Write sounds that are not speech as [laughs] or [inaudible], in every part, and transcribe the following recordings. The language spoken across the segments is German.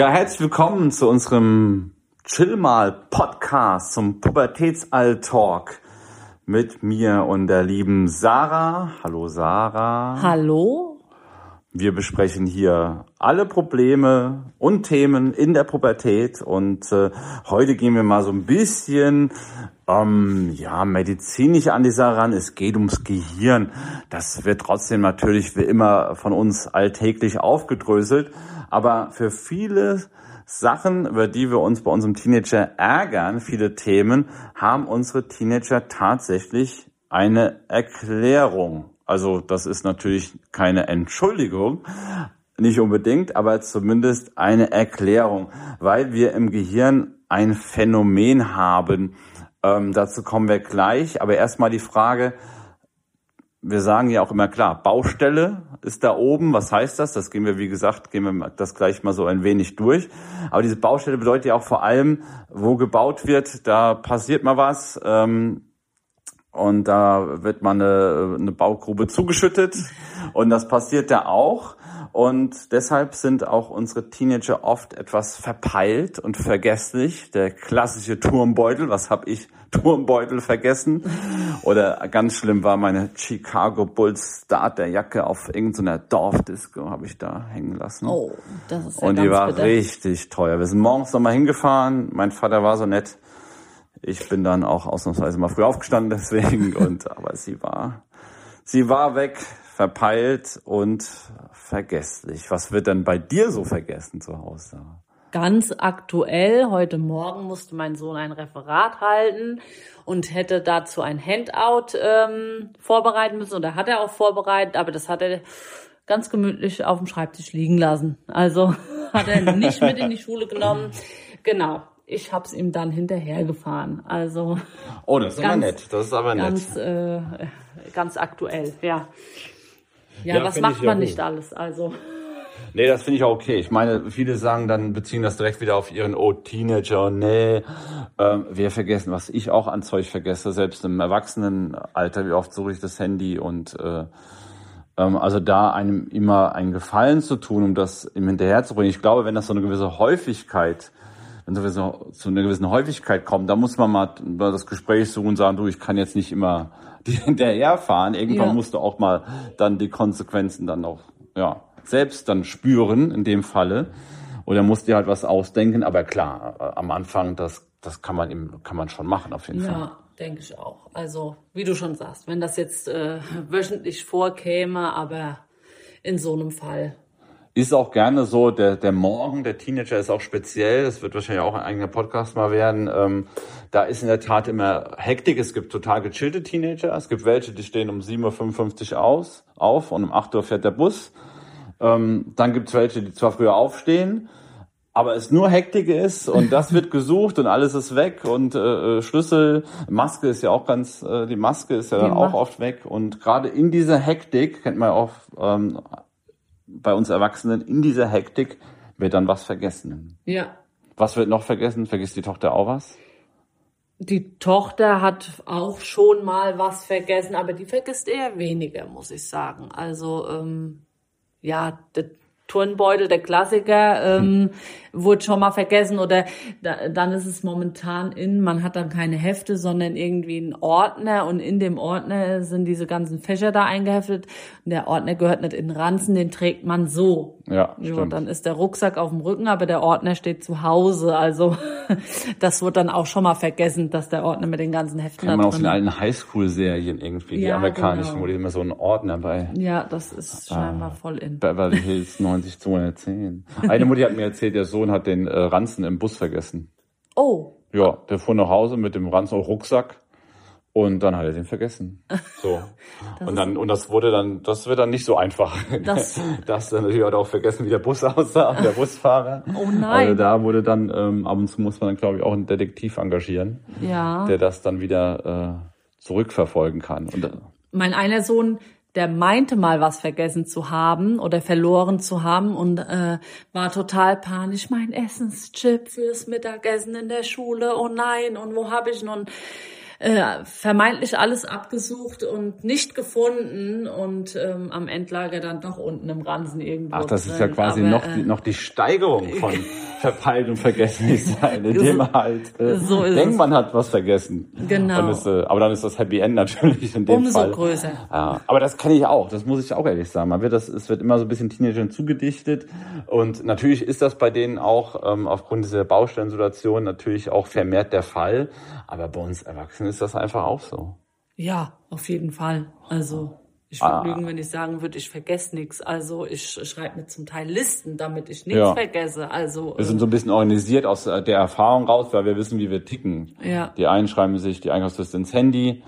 Ja, herzlich willkommen zu unserem Chill mal Podcast zum Pubertätsall-Talk mit mir und der lieben Sarah. Hallo Sarah. Hallo. Wir besprechen hier alle Probleme und Themen in der Pubertät und äh, heute gehen wir mal so ein bisschen ähm, ja medizinisch an die Sache ran. Es geht ums Gehirn. Das wird trotzdem natürlich wie immer von uns alltäglich aufgedröselt, aber für viele Sachen, über die wir uns bei unserem Teenager ärgern, viele Themen, haben unsere Teenager tatsächlich eine Erklärung. Also das ist natürlich keine Entschuldigung, nicht unbedingt, aber zumindest eine Erklärung, weil wir im Gehirn ein Phänomen haben. Ähm, dazu kommen wir gleich. Aber erstmal die Frage, wir sagen ja auch immer klar, Baustelle ist da oben. Was heißt das? Das gehen wir, wie gesagt, gehen wir das gleich mal so ein wenig durch. Aber diese Baustelle bedeutet ja auch vor allem, wo gebaut wird, da passiert mal was. Ähm, und da wird man eine, eine Baugrube zugeschüttet und das passiert da auch. Und deshalb sind auch unsere Teenager oft etwas verpeilt und vergesslich. Der klassische Turmbeutel, was habe ich Turmbeutel vergessen? Oder ganz schlimm war meine Chicago Bulls Starterjacke auf irgendeiner Dorfdisco, habe ich da hängen lassen. Oh, das ist ja Und die war bitter. richtig teuer. Wir sind morgens nochmal hingefahren. Mein Vater war so nett. Ich bin dann auch ausnahmsweise mal früh aufgestanden deswegen [laughs] und aber sie war sie war weg, verpeilt und vergesslich. Was wird denn bei dir so vergessen zu Hause? Ganz aktuell, heute Morgen musste mein Sohn ein Referat halten und hätte dazu ein Handout ähm, vorbereiten müssen. Oder hat er auch vorbereitet, aber das hat er ganz gemütlich auf dem Schreibtisch liegen lassen. Also [laughs] hat er nicht mit in die Schule genommen. Genau. Ich hab's ihm dann hinterhergefahren. Also Oh, das ist aber Ganz- nett. Das ist aber nett. ganz, äh, ganz aktuell, ja. Ja, Ja, was macht ja man gut. nicht alles? Also Nee, das finde ich auch okay. Ich meine, viele sagen dann, beziehen das direkt wieder auf ihren, oh, Teenager, nee. Ähm, wir vergessen, was ich auch an Zeug vergesse, selbst im Erwachsenenalter, wie oft suche ich das Handy und äh, ähm, also da einem immer einen Gefallen zu tun, um das ihm hinterherzubringen. Ich glaube, wenn das so eine gewisse Häufigkeit, wenn so gewisse- zu einer gewissen Häufigkeit kommt, da muss man mal das Gespräch suchen und sagen, du, ich kann jetzt nicht immer [laughs] hinterherfahren. Irgendwann Ja. musst du auch mal dann die Konsequenzen dann auch, ja, selbst dann spüren, in dem Falle. Oder musst dir halt was ausdenken. Aber klar, äh, am Anfang, das, das kann man eben, kann man schon machen, auf jeden Fall. Ja, denke ich auch. Also, wie du schon sagst, wenn das jetzt äh, [laughs] wöchentlich vorkäme, aber in so einem Fall. Ist auch gerne so, der, der Morgen der Teenager ist auch speziell. Das wird wahrscheinlich auch ein eigener Podcast mal werden. Ähm, da ist in der Tat immer Hektik. Es gibt total gechillte Teenager. Es gibt welche, die stehen um 7.55 Uhr aus, auf und um 8 Uhr fährt der Bus. Ähm, dann gibt es welche, die zwar früher aufstehen, aber es nur Hektik ist und das wird [laughs] gesucht und alles ist weg und äh, äh, Schlüssel, Maske ist ja auch ganz, äh, die Maske ist ja dann auch oft weg und gerade in dieser Hektik, kennt man ja auch ähm, bei uns Erwachsenen, in dieser Hektik wird dann was vergessen. Ja. Was wird noch vergessen? Vergisst die Tochter auch was? Die Tochter hat auch schon mal was vergessen, aber die vergisst eher weniger, muss ich sagen. Also, ähm, ja, Turnbeutel, der Klassiker, ähm, wurde schon mal vergessen oder da, dann ist es momentan in, man hat dann keine Hefte, sondern irgendwie einen Ordner und in dem Ordner sind diese ganzen Fächer da eingeheftet und der Ordner gehört nicht in den Ranzen, den trägt man so. Ja, Ja, stimmt. dann ist der Rucksack auf dem Rücken, aber der Ordner steht zu Hause. Also [laughs] das wird dann auch schon mal vergessen, dass der Ordner mit den ganzen Heften Kennt da man aus den alten Highschool-Serien irgendwie, die Ja, amerikanischen, genau. wo die immer so einen Ordner bei Ja, das ist scheinbar voll in. Beverly Hills 90 210. Eine Mutti hat mir erzählt, der Sohn hat den äh, Ranzen im Bus vergessen. Oh, Ja, der fuhr nach Hause mit dem Ranzen und Rucksack und dann hat er den vergessen. So. [laughs] und dann, und das wurde dann, das wird dann nicht so einfach. Das- [laughs] das dann natürlich hat er auch vergessen, wie der Bus [laughs] aussah, der Busfahrer. Oh nein. Also da wurde dann, ähm, ab und zu muss man dann, glaube ich, auch einen Detektiv engagieren, ja. der das dann wieder äh, zurückverfolgen kann. Und, äh, Mein einer Sohn, der meinte mal was vergessen zu haben oder verloren zu haben und äh, war total panisch. Mein Essenschip fürs Mittagessen in der Schule. Oh nein, und wo habe ich nun? Äh, vermeintlich alles abgesucht und nicht gefunden und ähm, am Endlager dann doch unten im Ransen irgendwo. Ach, das drin. ist ja quasi Aber, noch, äh, die, noch die Steigerung von [laughs] verpeilt und vergesslich sein, indem man halt äh, So denkt, man hat was vergessen. Genau. Ist, äh, aber dann ist das Happy End natürlich in dem Umso Fall. größer. Ja, aber das kenne ich auch, das muss ich auch ehrlich sagen. Man wird das, es wird immer so ein bisschen Teenagern zugedichtet und natürlich ist das bei denen auch ähm, aufgrund dieser Baustellensituation natürlich auch vermehrt der Fall. Aber bei uns Erwachsenen ist das einfach auch so. Ja, auf jeden Fall. Also ich Ah. würde lügen, wenn ich sagen würde, ich vergesse nichts. Also ich schreibe mir zum Teil Listen, damit ich nichts Ja. vergesse. Also Wir sind so ein bisschen organisiert aus äh, der Erfahrung raus, weil wir wissen, wie wir ticken. Ja. Die einen schreiben sich die Einkaufsliste ins Handy,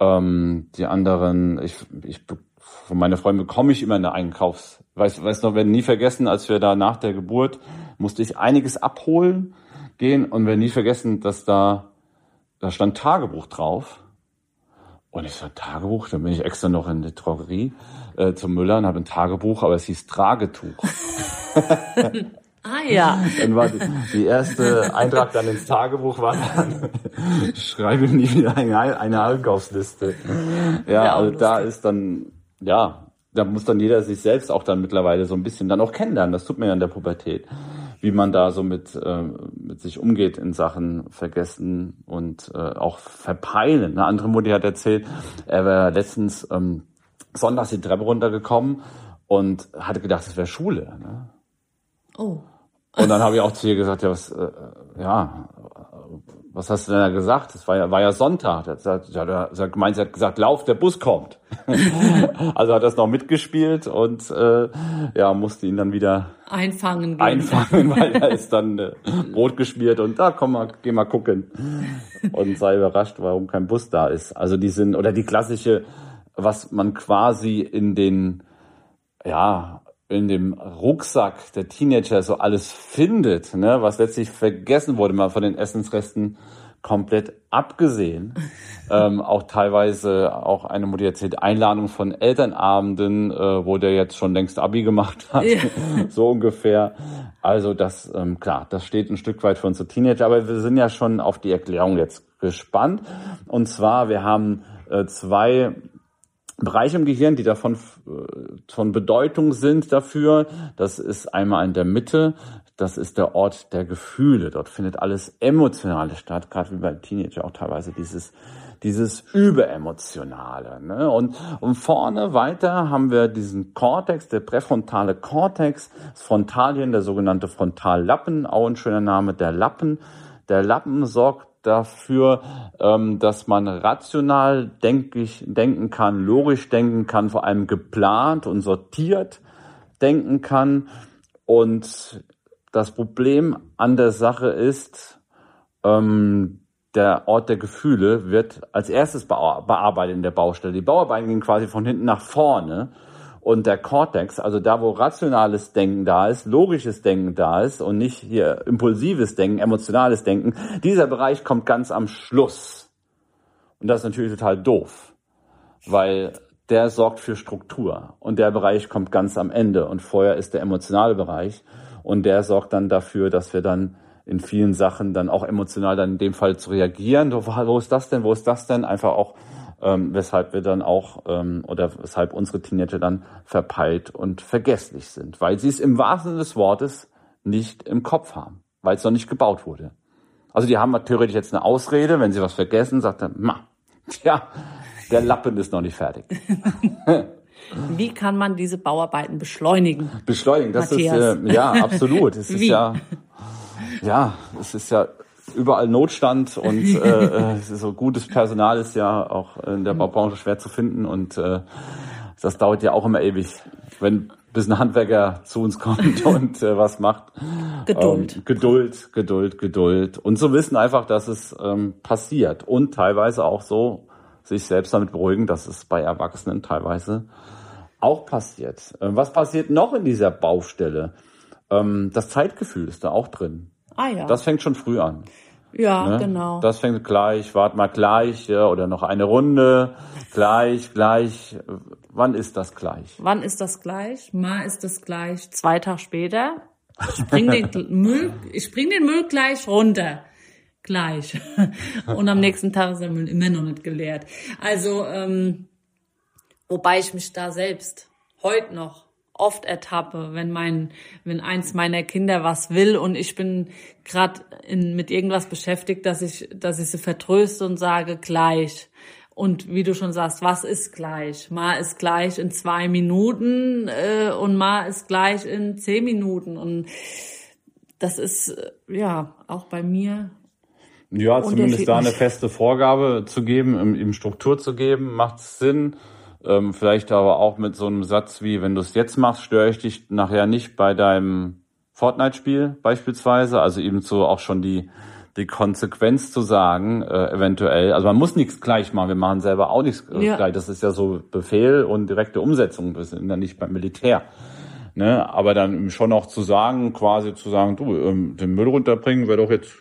ähm, die anderen, ich, ich von meiner Freundin bekomme ich immer eine Einkaufs. Weiß, weiß noch, wir werden nie vergessen, als wir da nach der Geburt musste ich einiges abholen gehen und wir nie vergessen, dass da da stand Tagebuch drauf. Und ich so, Tagebuch, dann bin ich extra noch in die Drogerie äh, zum Müller und habe ein Tagebuch, aber es hieß Tragetuch. [laughs] ah ja, Dann war die, die erste Eintrag dann ins Tagebuch war dann, [laughs] schreibe nie wieder eine, eine Einkaufsliste. Ja, Ja, also da lustig. ist dann, ja, da muss dann jeder sich selbst auch dann mittlerweile so ein bisschen dann auch kennenlernen. Das tut man ja in der Pubertät. Wie man da so mit, äh, mit sich umgeht in Sachen Vergessen und äh, auch Verpeilen. Eine andere Mutti hat erzählt, er war letztens ähm, sonntags die Treppe runtergekommen und hatte gedacht, es wäre Schule. Ne? oh, Und dann habe ich auch zu ihr gesagt, ja, was, äh, ja, was hast du denn da gesagt? Das war ja, war ja Sonntag. Das hat, sie hat gemeint, sie hat gesagt, lauf, der Bus kommt. [laughs] also hat das noch mitgespielt und äh, ja, musste ihn dann wieder einfangen. einfangen, weil [laughs] er ist dann äh, Brot geschmiert und da komm mal, geh mal gucken. Und sei überrascht, warum kein Bus da ist. Also die sind, oder die klassische, was man quasi in den, ja, in dem Rucksack der Teenager so alles findet, ne, was letztlich vergessen wurde, mal von den Essensresten komplett abgesehen. [laughs] ähm, auch teilweise auch eine Mutter erzählt, Einladung von Elternabenden, äh, wo der jetzt schon längst Abi gemacht hat, Ja. [laughs] so ungefähr. Also das, ähm, klar, das steht ein Stück weit für unsere Teenager, aber wir sind ja schon auf die Erklärung jetzt gespannt. Und zwar, wir haben äh, zwei Bereiche im Gehirn, die davon äh, von Bedeutung sind dafür. Das ist einmal in der Mitte, das ist der Ort der Gefühle. Dort findet alles Emotionale statt, gerade wie bei Teenager auch teilweise dieses dieses Überemotionale. Ne? Und, und vorne weiter haben wir diesen Kortex, der präfrontale Kortex, das Frontalien, der sogenannte Frontallappen, auch ein schöner Name, der Lappen. Der Lappen sorgt dafür, ähm, dass man rational denkig, denken kann, logisch denken kann, vor allem geplant und sortiert denken kann. Und das Problem an der Sache ist, ähm, der Ort der Gefühle wird als erstes bea- bearbeitet in der Baustelle. Die Bauarbeiten gehen quasi von hinten nach vorne. Und der Cortex, also da, wo rationales Denken da ist, logisches Denken da ist und nicht hier impulsives Denken, emotionales Denken, dieser Bereich kommt ganz am Schluss. Und das ist natürlich total doof, weil der sorgt für Struktur und der Bereich kommt ganz am Ende und vorher ist der emotionale Bereich und der sorgt dann dafür, dass wir dann in vielen Sachen dann auch emotional dann in dem Fall zu reagieren. Wo, wo ist das denn? Wo ist das denn? Einfach auch, ähm, weshalb wir dann auch ähm, oder weshalb unsere Teenager dann verpeilt und vergesslich sind, weil sie es im wahrsten Sinne des Wortes nicht im Kopf haben, weil es noch nicht gebaut wurde. Also die haben theoretisch jetzt eine Ausrede, wenn sie was vergessen, sagt er, ma, tja, der Lappen ist noch nicht fertig. [laughs] Wie kann man diese Bauarbeiten beschleunigen? Beschleunigen, das Matthias. ist äh, ja absolut. Es [laughs] ist ja ja, es ist ja überall Notstand und [laughs] äh, äh, so gutes Personal ist ja auch in der Baubranche schwer zu finden und äh, das dauert ja auch immer ewig, wenn bis ein Handwerker zu uns kommt [laughs] und äh, was macht. Geduld. Ähm, Geduld, Geduld, Geduld. Und zu wissen einfach, dass es ähm, passiert. Und teilweise auch so sich selbst damit beruhigen, dass es bei Erwachsenen teilweise auch passiert. Ähm, was passiert noch in dieser Baustelle? Ähm, das Zeitgefühl ist da auch drin. Ah ja. Das fängt schon früh an. ja, Ne? genau. Das fängt gleich, wart mal gleich, ja, oder noch eine Runde, gleich, gleich. Wann ist das gleich? Wann ist das gleich? Mal ist das gleich. Zwei Tage später. Ich bring den [laughs] Müll, ich bring den Müll gleich runter. gleich. [laughs] und am nächsten Tag ist der Müll immer noch nicht geleert. Also, ähm, wobei ich mich da selbst heute noch oft ertappe, wenn mein, wenn eins meiner Kinder was will und ich bin gerade mit irgendwas beschäftigt, dass ich, dass ich sie vertröste und sage gleich. Und wie du schon sagst, was ist gleich? Mal ist gleich in zwei Minuten äh, und mal ist gleich in zehn Minuten. Und das ist äh, ja auch bei mir. Ja, zumindest da eine feste Vorgabe zu geben, ihm Struktur zu geben, macht Sinn. Ähm, vielleicht aber auch mit so einem Satz wie, wenn du es jetzt machst, störe ich dich nachher nicht bei deinem Fortnite-Spiel beispielsweise. Also eben so auch schon die, die Konsequenz zu sagen, äh, eventuell. Also man muss nichts gleich machen, wir machen selber auch nichts äh, ja. gleich. Das ist ja so Befehl und direkte Umsetzung. Wir sind ja nicht beim Militär. Ne? Aber dann schon auch zu sagen, quasi zu sagen, du, ähm, den Müll runterbringen wäre doch jetzt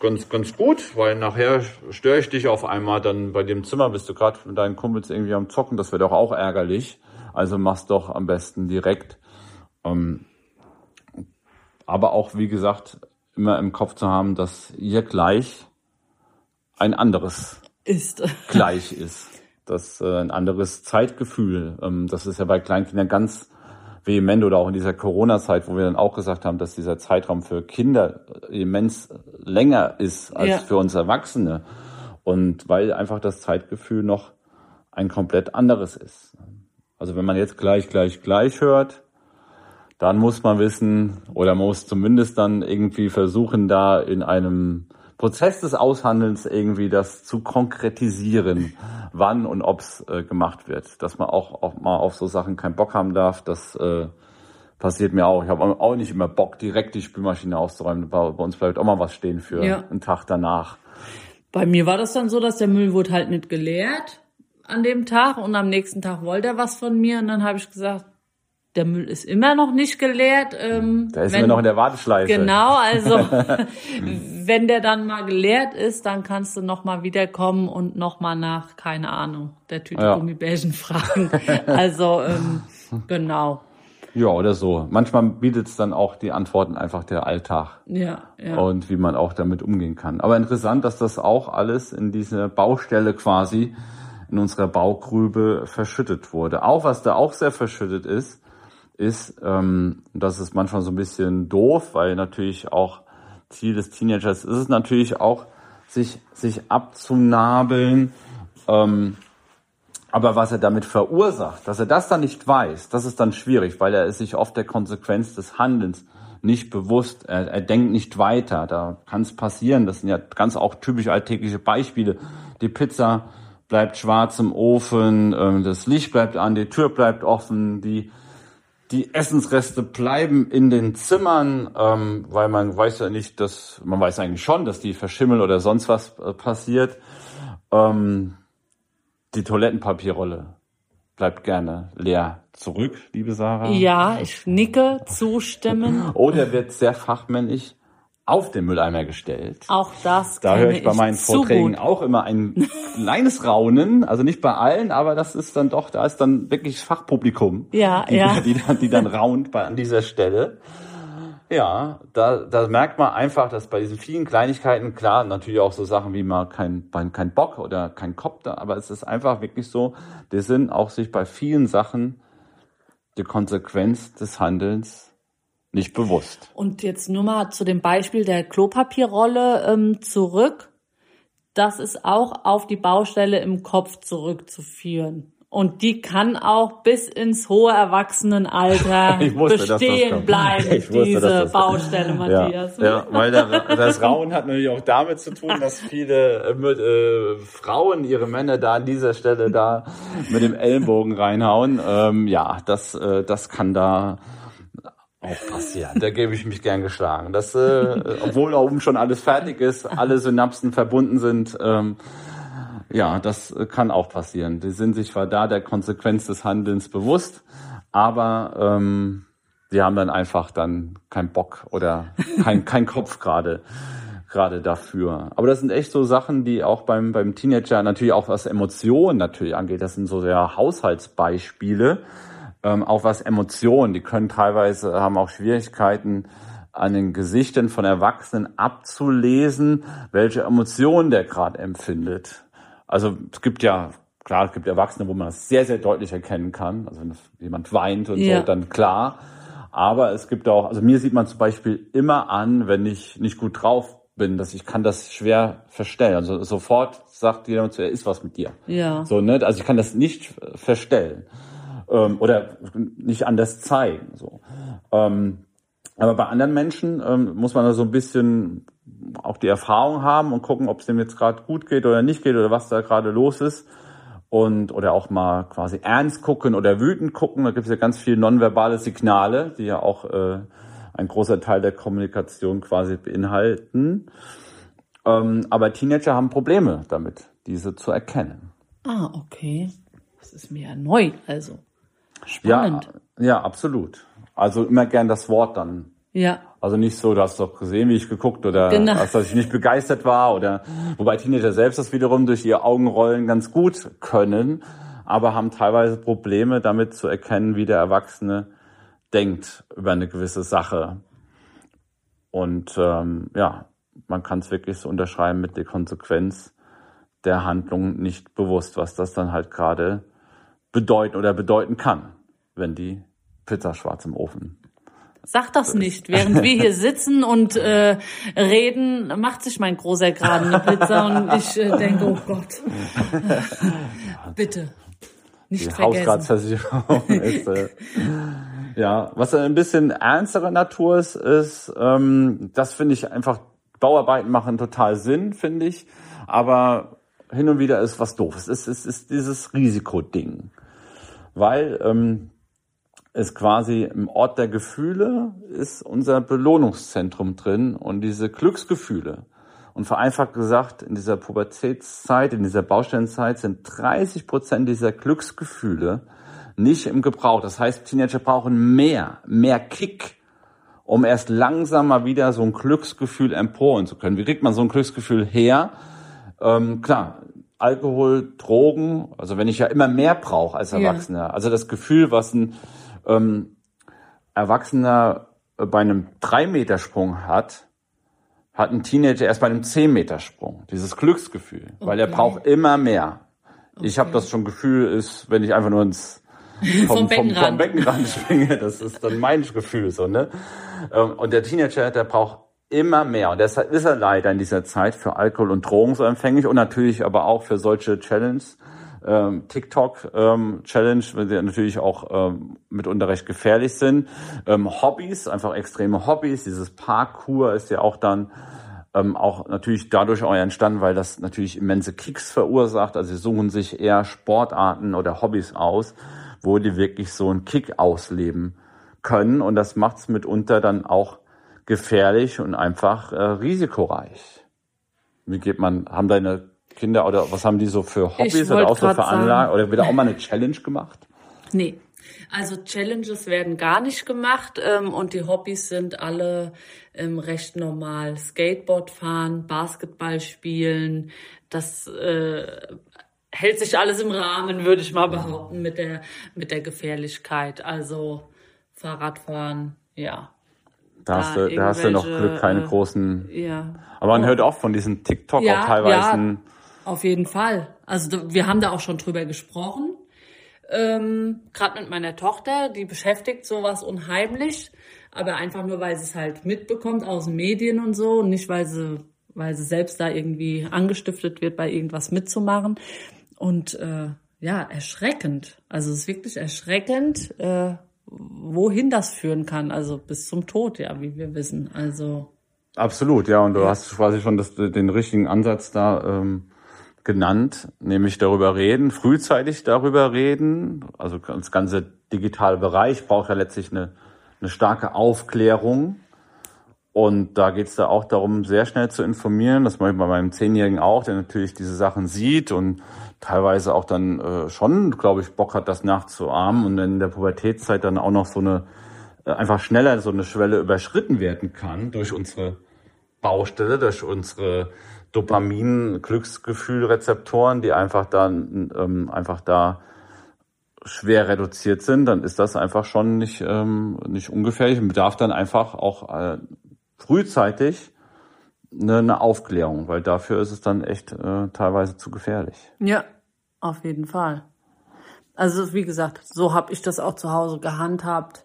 ganz, ganz gut, weil nachher störe ich dich auf einmal dann bei dem Zimmer, bist du gerade mit deinen Kumpels irgendwie am Zocken, das wäre doch auch ärgerlich. Also mach's doch am besten direkt. Ähm, aber auch, wie gesagt, immer im Kopf zu haben, dass ihr gleich ein anderes ist. gleich ist. Das äh, ein anderes Zeitgefühl. Ähm, das ist ja bei Kleinkindern ganz vehement oder auch in dieser Corona-Zeit, wo wir dann auch gesagt haben, dass dieser Zeitraum für Kinder immens länger ist als ja. für uns Erwachsene. Und weil einfach das Zeitgefühl noch ein komplett anderes ist. Also wenn man jetzt gleich, gleich, gleich hört, dann muss man wissen oder muss zumindest dann irgendwie versuchen, da in einem Prozess des Aushandelns irgendwie das zu konkretisieren, wann und ob's äh, gemacht wird. Dass man auch, auch mal auf so Sachen keinen Bock haben darf, das äh, passiert mir auch. Ich habe auch nicht immer Bock, direkt die Spülmaschine auszuräumen. Bei, bei uns bleibt auch mal was stehen für ja. einen Tag danach. Bei mir war das dann so, dass der Müll wurde halt nicht geleert an dem Tag und am nächsten Tag wollte er was von mir und dann habe ich gesagt, der Müll ist immer noch nicht geleert. Ähm, da ist wenn, noch in der Warteschleife. Genau, also [laughs] wenn der dann mal geleert ist, dann kannst du noch mal wiederkommen und noch mal nach, keine Ahnung, der Tüte ja. Gummibärchen fragen. [laughs] also ähm, genau. Ja, oder so. Manchmal bietet es dann auch die Antworten einfach der Alltag. Ja, ja. Und wie man auch damit umgehen kann. Aber interessant, dass das auch alles in dieser Baustelle quasi in unserer Baugrübe verschüttet wurde. Auch was da auch sehr verschüttet ist, ist, ähm, das ist manchmal so ein bisschen doof, weil natürlich auch Ziel des Teenagers ist es natürlich auch, sich, sich abzunabeln. Ähm, aber was er damit verursacht, dass er das dann nicht weiß, das ist dann schwierig, weil er ist sich oft der Konsequenz des Handelns nicht bewusst. Er, er denkt nicht weiter. Da kann es passieren. Das sind ja ganz auch typisch alltägliche Beispiele. Die Pizza bleibt schwarz im Ofen, ähm, das Licht bleibt an, die Tür bleibt offen, die die Essensreste bleiben in den Zimmern, ähm, weil man weiß ja nicht, dass man weiß eigentlich schon, dass die verschimmeln oder sonst was äh, passiert. Ähm, die Toilettenpapierrolle bleibt gerne leer zurück, liebe Sarah. Ja, ich nicke zustimmen. [laughs] Oder wird sehr fachmännisch auf den Mülleimer gestellt. Auch das. Da höre ich bei meinen Vorträgen auch immer ein [laughs] kleines Raunen. Also nicht bei allen, aber das ist dann doch, da ist dann wirklich Fachpublikum, ja, die, ja. Die, die, die dann [laughs] raunt bei, an dieser Stelle. Ja, da, da merkt man einfach, dass bei diesen vielen Kleinigkeiten, klar, natürlich auch so Sachen wie mal kein, kein Bock oder kein Kopf da, aber es ist einfach wirklich so, die sind auch sich bei vielen Sachen die Konsequenz des Handelns nicht bewusst. Und jetzt nur mal zu dem Beispiel der Klopapierrolle ähm, zurück. Das ist auch auf die Baustelle im Kopf zurückzuführen. Und die kann auch bis ins hohe Erwachsenenalter [laughs] wusste, bestehen bleiben, [laughs] wusste, diese Baustelle, Matthias. Ja, ja weil der, das Rauen hat natürlich auch damit zu tun, dass viele äh, äh, Frauen ihre Männer da an dieser Stelle da mit dem Ellenbogen reinhauen. Ähm, ja, das, äh, das kann da auch passieren. Da gebe ich mich gern geschlagen. Das, äh, obwohl da oben schon alles fertig ist, alle Synapsen verbunden sind, ähm, ja, das kann auch passieren. Die sind sich zwar da der Konsequenz des Handelns bewusst, aber ähm, die haben dann einfach dann keinen Bock oder kein, [laughs] kein Kopf gerade gerade dafür. Aber das sind echt so Sachen, die auch beim, beim Teenager natürlich auch was Emotionen natürlich angeht. Das sind so sehr Haushaltsbeispiele, ähm, auch was Emotionen, die können teilweise haben auch Schwierigkeiten, an den Gesichtern von Erwachsenen abzulesen, welche Emotionen der gerade empfindet. Also es gibt ja, klar, es gibt Erwachsene, wo man das sehr, sehr deutlich erkennen kann. Also wenn jemand weint und ja. so, dann klar. Aber es gibt auch, also mir sieht man zum Beispiel immer an, wenn ich nicht gut drauf bin, dass ich kann das schwer verstellen. Also sofort sagt jemand zu, er ist was mit dir. Ja. So, ne? Also ich kann das nicht verstellen. Ähm, oder nicht anders zeigen. So. Ähm, aber bei anderen Menschen ähm, muss man da so ein bisschen auch die Erfahrung haben und gucken, ob es dem jetzt gerade gut geht oder nicht geht oder was da gerade los ist. Und oder auch mal quasi ernst gucken oder wütend gucken. Da gibt es ja ganz viele nonverbale Signale, die ja auch äh, ein großer Teil der Kommunikation quasi beinhalten. Ähm, aber Teenager haben Probleme damit, diese zu erkennen. Ah, okay. Das ist mir ja neu, also. Spannend. Ja, ja, absolut. Also immer gern das Wort dann. Ja. Also nicht so, du hast doch gesehen, wie ich geguckt oder genau. dass ich nicht begeistert war oder wobei Teenager selbst das wiederum durch ihr Augenrollen ganz gut können, aber haben teilweise Probleme damit zu erkennen, wie der Erwachsene denkt über eine gewisse Sache. Und ähm, ja, man kann es wirklich so unterschreiben mit der Konsequenz der Handlung nicht bewusst, was das dann halt gerade bedeuten oder bedeuten kann, wenn die Pizza schwarz im Ofen Sag das nicht. Während wir hier sitzen und äh, reden, macht sich mein Großer gerade eine Pizza und ich äh, denke, oh Gott. [laughs] Bitte. Nicht Die vergessen. Hausratsversicherung [laughs] ist, äh, ja, was ein bisschen ernstere Natur ist, ist, ähm, das finde ich einfach, Bauarbeiten machen total Sinn, finde ich, aber hin und wieder ist was doof. Es ist, es ist dieses Risikoding. Weil ähm, es quasi im Ort der Gefühle ist unser Belohnungszentrum drin und diese Glücksgefühle. Und vereinfacht gesagt, in dieser Pubertätszeit, in dieser Baustellenzeit sind 30 Prozent dieser Glücksgefühle nicht im Gebrauch. Das heißt, Teenager brauchen mehr, mehr Kick, um erst langsam mal wieder so ein Glücksgefühl emporen zu können. Wie kriegt man so ein Glücksgefühl her? Ähm, klar, Alkohol, Drogen, also wenn ich ja immer mehr brauche als Erwachsener, ja. also das Gefühl, was ein ähm, Erwachsener bei einem 3-Meter-Sprung hat, hat ein Teenager erst bei einem 10-Meter-Sprung. Dieses Glücksgefühl, okay. weil er braucht immer mehr. Okay. Ich habe das schon Gefühl, ist, wenn ich einfach nur ins [laughs] vom, vom, Beckenrand. vom Beckenrand [laughs] springe, das ist dann mein Gefühl so, ne? Ähm, und der Teenager, der braucht immer mehr. Und deshalb ist er leider in dieser Zeit für Alkohol und Drogen so empfänglich und natürlich aber auch für solche Challenges ähm, TikTok-Challenge, ähm, weil sie natürlich auch ähm, mitunter recht gefährlich sind. Ähm, Hobbys, einfach extreme Hobbys. Dieses Parkour ist ja auch dann ähm, auch natürlich dadurch auch entstanden, weil das natürlich immense Kicks verursacht. Also sie suchen sich eher Sportarten oder Hobbys aus, wo die wirklich so einen Kick ausleben können. Und das macht es mitunter dann auch gefährlich und einfach äh, risikoreich. Wie geht man, haben deine Kinder oder was haben die so für Hobbys oder auch so für Anlagen? Oder wird auch mal eine Challenge gemacht? Nee. Also Challenges werden gar nicht gemacht ähm, und die Hobbys sind alle ähm, recht normal. Skateboard fahren, Basketball spielen, das äh, hält sich alles im Rahmen, würde ich mal behaupten, mit der, mit der Gefährlichkeit. Also Fahrradfahren, ja. Da, hast du, da hast du noch Glück, keine äh, großen. Ja. Aber man hört oft von diesen TikTok ja, auch teilweise. Ja, auf jeden Fall. Also wir haben da auch schon drüber gesprochen. Ähm, Gerade mit meiner Tochter, die beschäftigt sowas unheimlich, aber einfach nur, weil sie es halt mitbekommt aus den Medien und so und nicht, weil sie, weil sie selbst da irgendwie angestiftet wird, bei irgendwas mitzumachen. Und äh, ja, erschreckend. Also es ist wirklich erschreckend, äh, wohin das führen kann. Also bis zum Tod, ja, wie wir wissen. Also absolut, ja. Und du ja. hast quasi schon das, den richtigen Ansatz da. Ähm genannt, nämlich darüber reden, frühzeitig darüber reden. Also das ganze digitale Bereich braucht ja letztlich eine, eine starke Aufklärung. Und da geht es da auch darum, sehr schnell zu informieren. Das mache ich bei meinem Zehnjährigen auch, der natürlich diese Sachen sieht und teilweise auch dann äh, schon, glaube ich, Bock hat, das nachzuahmen und in der Pubertätszeit dann auch noch so eine äh, einfach schneller so eine Schwelle überschritten werden kann durch unsere Baustelle, durch unsere Dopamin, Glücksgefühlrezeptoren, die einfach dann ähm, einfach da schwer reduziert sind, dann ist das einfach schon nicht, ähm, nicht ungefährlich und bedarf dann einfach auch äh, frühzeitig eine, eine Aufklärung, weil dafür ist es dann echt äh, teilweise zu gefährlich. Ja, auf jeden Fall. Also wie gesagt, so habe ich das auch zu Hause gehandhabt.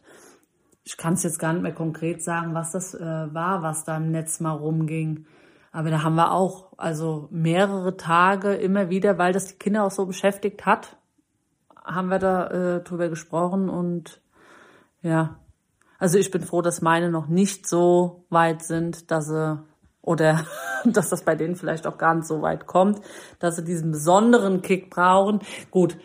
Ich kann es jetzt gar nicht mehr konkret sagen, was das äh, war, was da im Netz mal rumging. Aber da haben wir auch also mehrere Tage immer wieder, weil das die Kinder auch so beschäftigt hat, haben wir da äh, drüber gesprochen und ja, also ich bin froh, dass meine noch nicht so weit sind, dass sie oder [laughs] dass das bei denen vielleicht auch gar nicht so weit kommt, dass sie diesen besonderen Kick brauchen. Gut,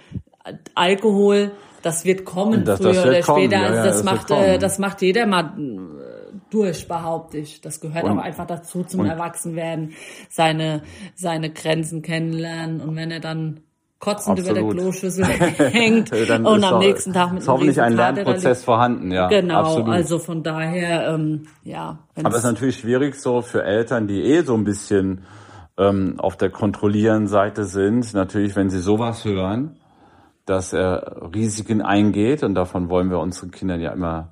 Alkohol, das wird kommen Das- früher das oder wird kommen, später. ja, also ja, das das wird macht äh, kommen. das macht jeder mal äh, durch, behaupte ich. Das gehört Und- auch einfach dazu zum Erwachsenwerden, seine seine Grenzen kennenlernen und wenn er dann kotzend über der Absolut. Kloschüssel [laughs] hängt und am nächsten Tag mit ist hoffentlich ein Lernprozess vorhanden, ja. Genau, absolut. also von daher, ähm, ja. Aber es ist natürlich schwierig so für Eltern, die eh so ein bisschen ähm, auf der kontrollierenden Seite sind, natürlich, wenn sie sowas hören, dass er Risiken eingeht und davon wollen wir unseren Kindern ja immer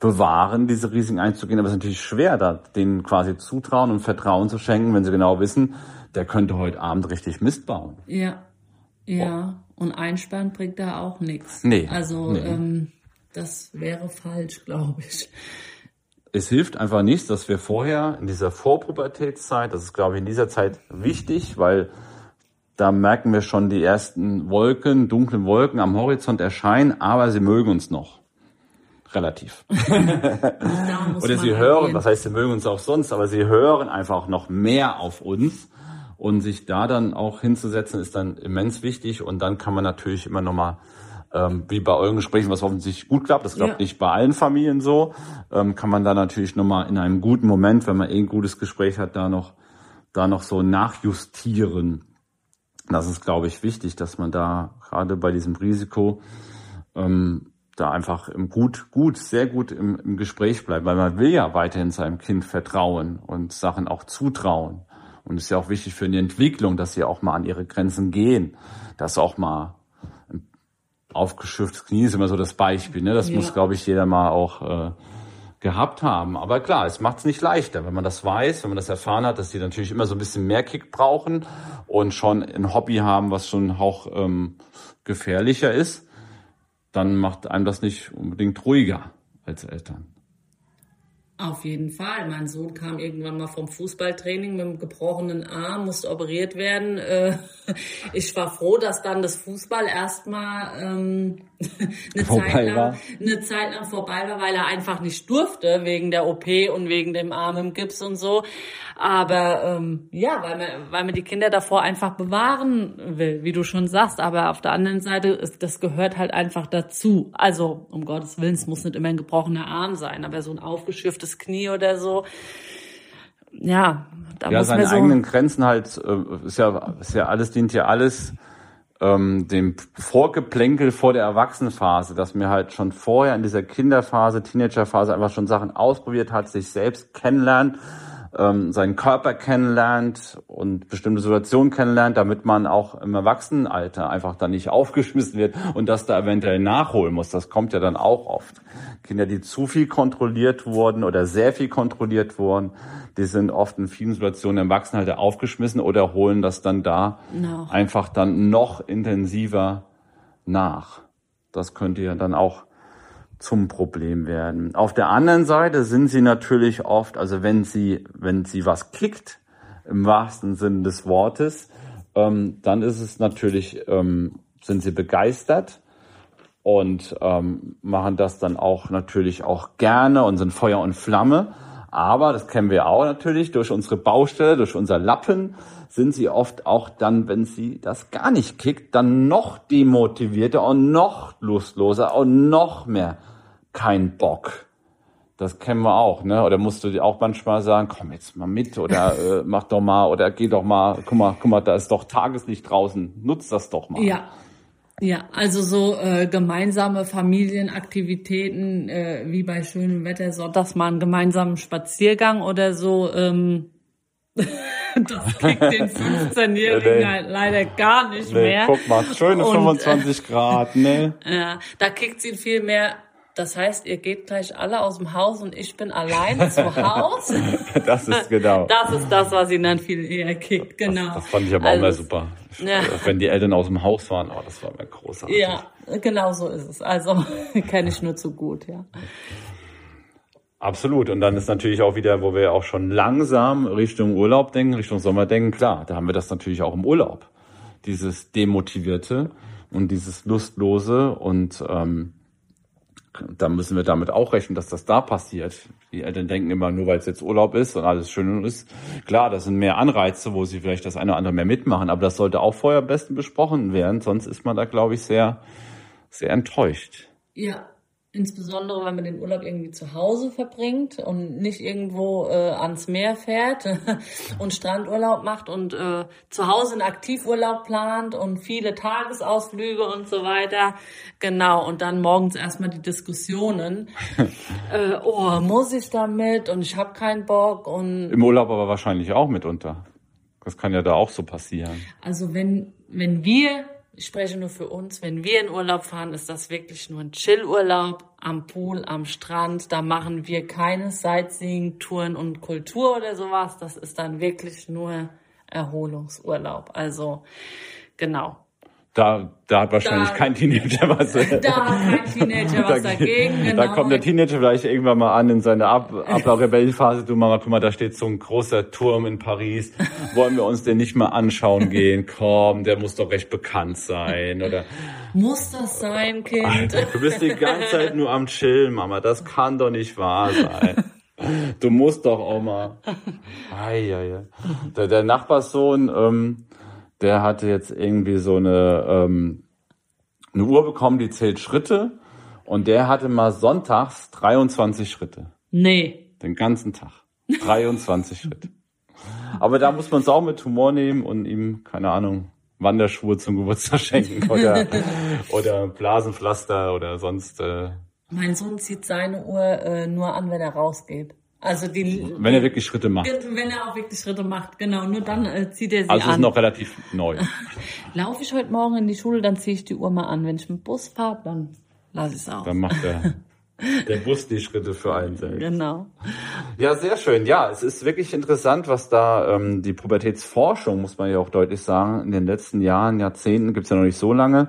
bewahren, diese Risiken einzugehen. Aber es ist natürlich schwer, da denen quasi Zutrauen und Vertrauen zu schenken, wenn sie genau wissen, der könnte heute Abend richtig Mist bauen. Ja, ja. Und einsperren bringt da auch nichts. Nee, Also nee. Ähm, das wäre falsch, glaube ich. es hilft einfach nichts, dass wir vorher in dieser Vorpubertätszeit, das ist glaube ich in dieser Zeit wichtig, weil da merken wir schon die ersten Wolken, dunklen Wolken am Horizont erscheinen, aber sie mögen uns noch. Relativ. [laughs] Oder sie hören, agieren. was heißt, sie mögen uns auch sonst, aber sie hören einfach noch mehr auf uns. Und sich da dann auch hinzusetzen, ist dann immens wichtig. Und dann kann man natürlich immer nochmal, ähm, wie bei euren Gesprächen, was offensichtlich gut klappt, das klappt Ja. nicht bei allen Familien so, ähm, kann man da natürlich nochmal in einem guten Moment, wenn man eh ein gutes Gespräch hat, da noch, da noch so nachjustieren. Das ist, glaube ich, wichtig, dass man da gerade bei diesem Risiko ähm, da einfach im gut, gut, sehr gut im, im Gespräch bleibt, weil man will ja weiterhin seinem Kind vertrauen und Sachen auch zutrauen. Und es ist ja auch wichtig für die Entwicklung, dass sie auch mal an ihre Grenzen gehen, dass auch mal ein aufgeschürftes Knie ist immer so das Beispiel. Ne? Das Ja. muss, glaube ich, jeder mal auch äh, gehabt haben. Aber klar, es macht es nicht leichter, wenn man das weiß, wenn man das erfahren hat, dass die natürlich immer so ein bisschen mehr Kick brauchen und schon ein Hobby haben, was schon auch ähm, gefährlicher ist, dann macht einem das nicht unbedingt ruhiger als Eltern. Auf jeden Fall. Mein Sohn kam irgendwann mal vom Fußballtraining mit einem gebrochenen Arm, musste operiert werden. Äh, [laughs] Ich war froh, dass dann das Fußball erstmal ähm, [laughs] eine, Vorbei Zeit lang, war. eine Zeit lang vorbei war, weil er einfach nicht durfte wegen der OP und wegen dem Arm im Gips und so. Aber ähm, ja, weil man, weil man die Kinder davor einfach bewahren will, wie du schon sagst. Aber auf der anderen Seite, ist, das gehört halt einfach dazu. Also um Gottes Willen, es muss nicht immer ein gebrochener Arm sein, aber so ein aufgeschürftes Knie oder so. Ja, da Ja, muss seine man so. eigenen Grenzen halt, äh, ist ja, ist ja alles, dient ja alles ähm, dem Vorgeplänkel vor der Erwachsenenphase, dass mir halt schon vorher in dieser Kinderphase, Teenagerphase einfach schon Sachen ausprobiert hat, sich selbst kennenlernt, ähm, seinen Körper kennenlernt und bestimmte Situationen kennenlernt, damit man auch im Erwachsenenalter einfach dann nicht aufgeschmissen wird und das da eventuell nachholen muss. Das kommt ja dann auch oft. Kinder, die zu viel kontrolliert wurden oder sehr viel kontrolliert wurden, die sind oft in vielen Situationen im Erwachsenenalter aufgeschmissen oder holen das dann da No. einfach dann noch intensiver nach. Das könnte ja dann auch zum Problem werden. Auf der anderen Seite sind sie natürlich oft, also wenn sie, wenn sie was kickt, im wahrsten Sinne des Wortes, ähm, dann ist es natürlich, ähm, sind sie begeistert und ähm, machen das dann auch natürlich auch gerne und sind Feuer und Flamme. Aber das kennen wir auch natürlich durch unsere Baustelle, durch unser Lappen sind sie oft auch dann, wenn sie das gar nicht kickt, dann noch demotivierter und noch lustloser und noch mehr kein Bock. Das kennen wir auch, ne? Oder musst du dir auch manchmal sagen, komm jetzt mal mit oder [laughs] äh, mach doch mal oder geh doch mal, guck mal, guck mal, da ist doch Tageslicht draußen, nutz das doch mal. Ja. Ja, also so äh, gemeinsame Familienaktivitäten äh, wie bei schönem Wetter, sonntags mal einen gemeinsamen Spaziergang oder so. Ähm, [laughs] Das kriegt den [laughs] 15-Jährigen Nee. halt leider gar nicht Nee, mehr. guck mal, schöne Und, 25 Grad, ne? [laughs] Ja, da kickt sie viel mehr. Das heißt, ihr geht gleich alle aus dem Haus und ich bin allein zu Hause. [laughs] Das ist genau. Das ist das, was ihn dann viel eher kickt, genau. Das fand ich aber auch Also, mal super. Ja. Wenn die Eltern aus dem Haus waren, oh, das war mir großartig. Ja, genau so ist es. Also [laughs] kenne ich nur zu gut, ja. Absolut. Und dann ist natürlich auch wieder, wo wir auch schon langsam Richtung Urlaub denken, Richtung Sommer denken, klar, da haben wir das natürlich auch im Urlaub. Dieses Demotivierte und dieses Lustlose und ähm, da müssen wir damit auch rechnen, dass das da passiert. Die Eltern denken immer, nur weil es jetzt Urlaub ist und alles schön ist. Klar, das sind mehr Anreize, wo sie vielleicht das eine oder andere mehr mitmachen, aber das sollte auch vorher am besten besprochen werden, sonst ist man da, glaube ich, sehr, sehr enttäuscht. Ja, insbesondere wenn man den Urlaub irgendwie zu Hause verbringt und nicht irgendwo äh, ans Meer fährt [laughs] und Strandurlaub macht und äh, zu Hause einen Aktivurlaub plant und viele Tagesausflüge und so weiter. Genau, und dann morgens erstmal die Diskussionen. [laughs] äh, oh, muss ich damit und ich habe keinen Bock und Im Urlaub aber wahrscheinlich auch mitunter. Das kann ja da auch so passieren. Also wenn, wenn wir, ich spreche nur für uns, wenn wir in Urlaub fahren, ist das wirklich nur ein Chillurlaub am Pool, am Strand. Da machen wir keine Sightseeing, Touren und Kultur oder sowas. Das ist dann wirklich nur Erholungsurlaub. Also genau. Da, da hat wahrscheinlich Da- kein Teenager was. [laughs] Da hat kein Teenager was dagegen. Genau. Da kommt der Teenager vielleicht irgendwann mal an in seiner Ab [laughs] Ablau-Rebellenphase. Du Mama, guck mal, da steht so ein großer Turm in Paris. Wollen wir uns den nicht mal anschauen gehen? Komm, der muss doch recht bekannt sein. Oder Muss das sein, Kind? du bist die ganze Zeit nur am Chillen, Mama. Das kann doch nicht wahr sein. Du musst doch mal. Ei, ei, ei. Der, der Nachbarssohn, ähm, der hatte jetzt irgendwie so eine, ähm, eine Uhr bekommen, die zählt Schritte. Und der hatte mal sonntags 23 Schritte. Nee. Den ganzen Tag. 23 [laughs] Schritte. Aber da muss man es auch mit Humor nehmen und ihm, keine Ahnung, Wanderschuhe zum Geburtstag schenken [laughs] oder, oder Blasenpflaster oder sonst, äh, Mein Sohn zieht seine Uhr äh, nur an, wenn er rausgeht. Also die, wenn er wirklich Schritte macht. Wenn er auch wirklich Schritte macht, genau. Nur dann äh, zieht er sie Also es ist an. noch relativ neu. [laughs] Laufe ich heute Morgen in die Schule, dann ziehe ich die Uhr mal an. Wenn ich mit dem Bus fahre, dann lasse ich es auch. Dann macht der, [laughs] der Bus die Schritte für einen selbst. Genau. Ja, sehr schön. Ja, es ist wirklich interessant, was da ähm, die Pubertätsforschung, muss man ja auch deutlich sagen, in den letzten Jahren, Jahrzehnten, gibt's ja noch nicht so lange,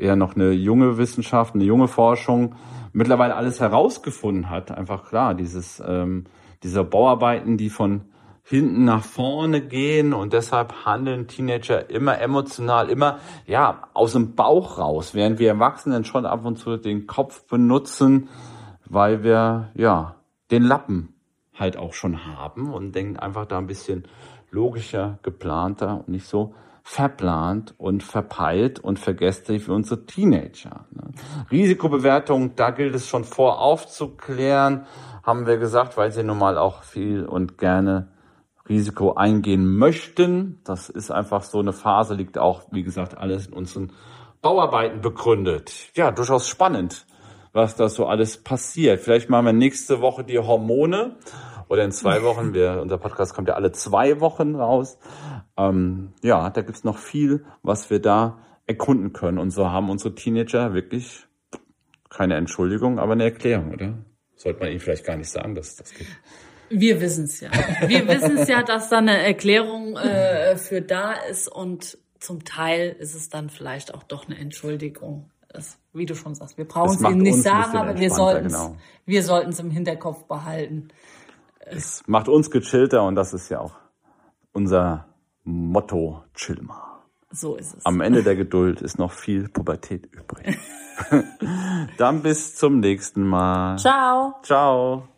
eher noch eine junge Wissenschaft, eine junge Forschung, mittlerweile alles herausgefunden hat. Einfach klar, dieses ähm, dieser Bauarbeiten, die von hinten nach vorne gehen und deshalb handeln Teenager immer emotional, immer ja aus dem Bauch raus, während wir Erwachsenen schon ab und zu den Kopf benutzen, weil wir ja den Lappen halt auch schon haben und denken einfach da ein bisschen logischer, geplanter und nicht so verplant und verpeilt und vergesslich für unsere Teenager. Ne? Risikobewertung, da gilt es schon vor aufzuklären, haben wir gesagt, weil sie nun mal auch viel und gerne Risiko eingehen möchten. Das ist einfach so eine Phase, liegt auch, wie gesagt, alles in unseren Bauarbeiten begründet. Ja, durchaus spannend, was da so alles passiert. Vielleicht machen wir nächste Woche die Hormone oder in zwei Wochen. Wir, unser Podcast kommt ja alle zwei Wochen raus. Ähm, ja, da gibt's noch viel, was wir da erkunden können. Und so haben unsere Teenager wirklich keine Entschuldigung, aber eine Erklärung, oder? Sollte man ihnen vielleicht gar nicht sagen, dass es das gibt. Wir wissen es ja. Wir wissen es ja, dass da eine Erklärung äh, für da ist und zum Teil ist es dann vielleicht auch doch eine Entschuldigung. Das, wie du schon sagst, wir brauchen es ihnen nicht sagen, aber wir sollten es genau. wir sollten es im Hinterkopf behalten. Es macht uns gechillter und das ist ja auch unser Motto, chill mal. So ist es. Am Ende der Geduld ist noch viel Pubertät übrig. [laughs] Dann bis zum nächsten Mal. Ciao. Ciao.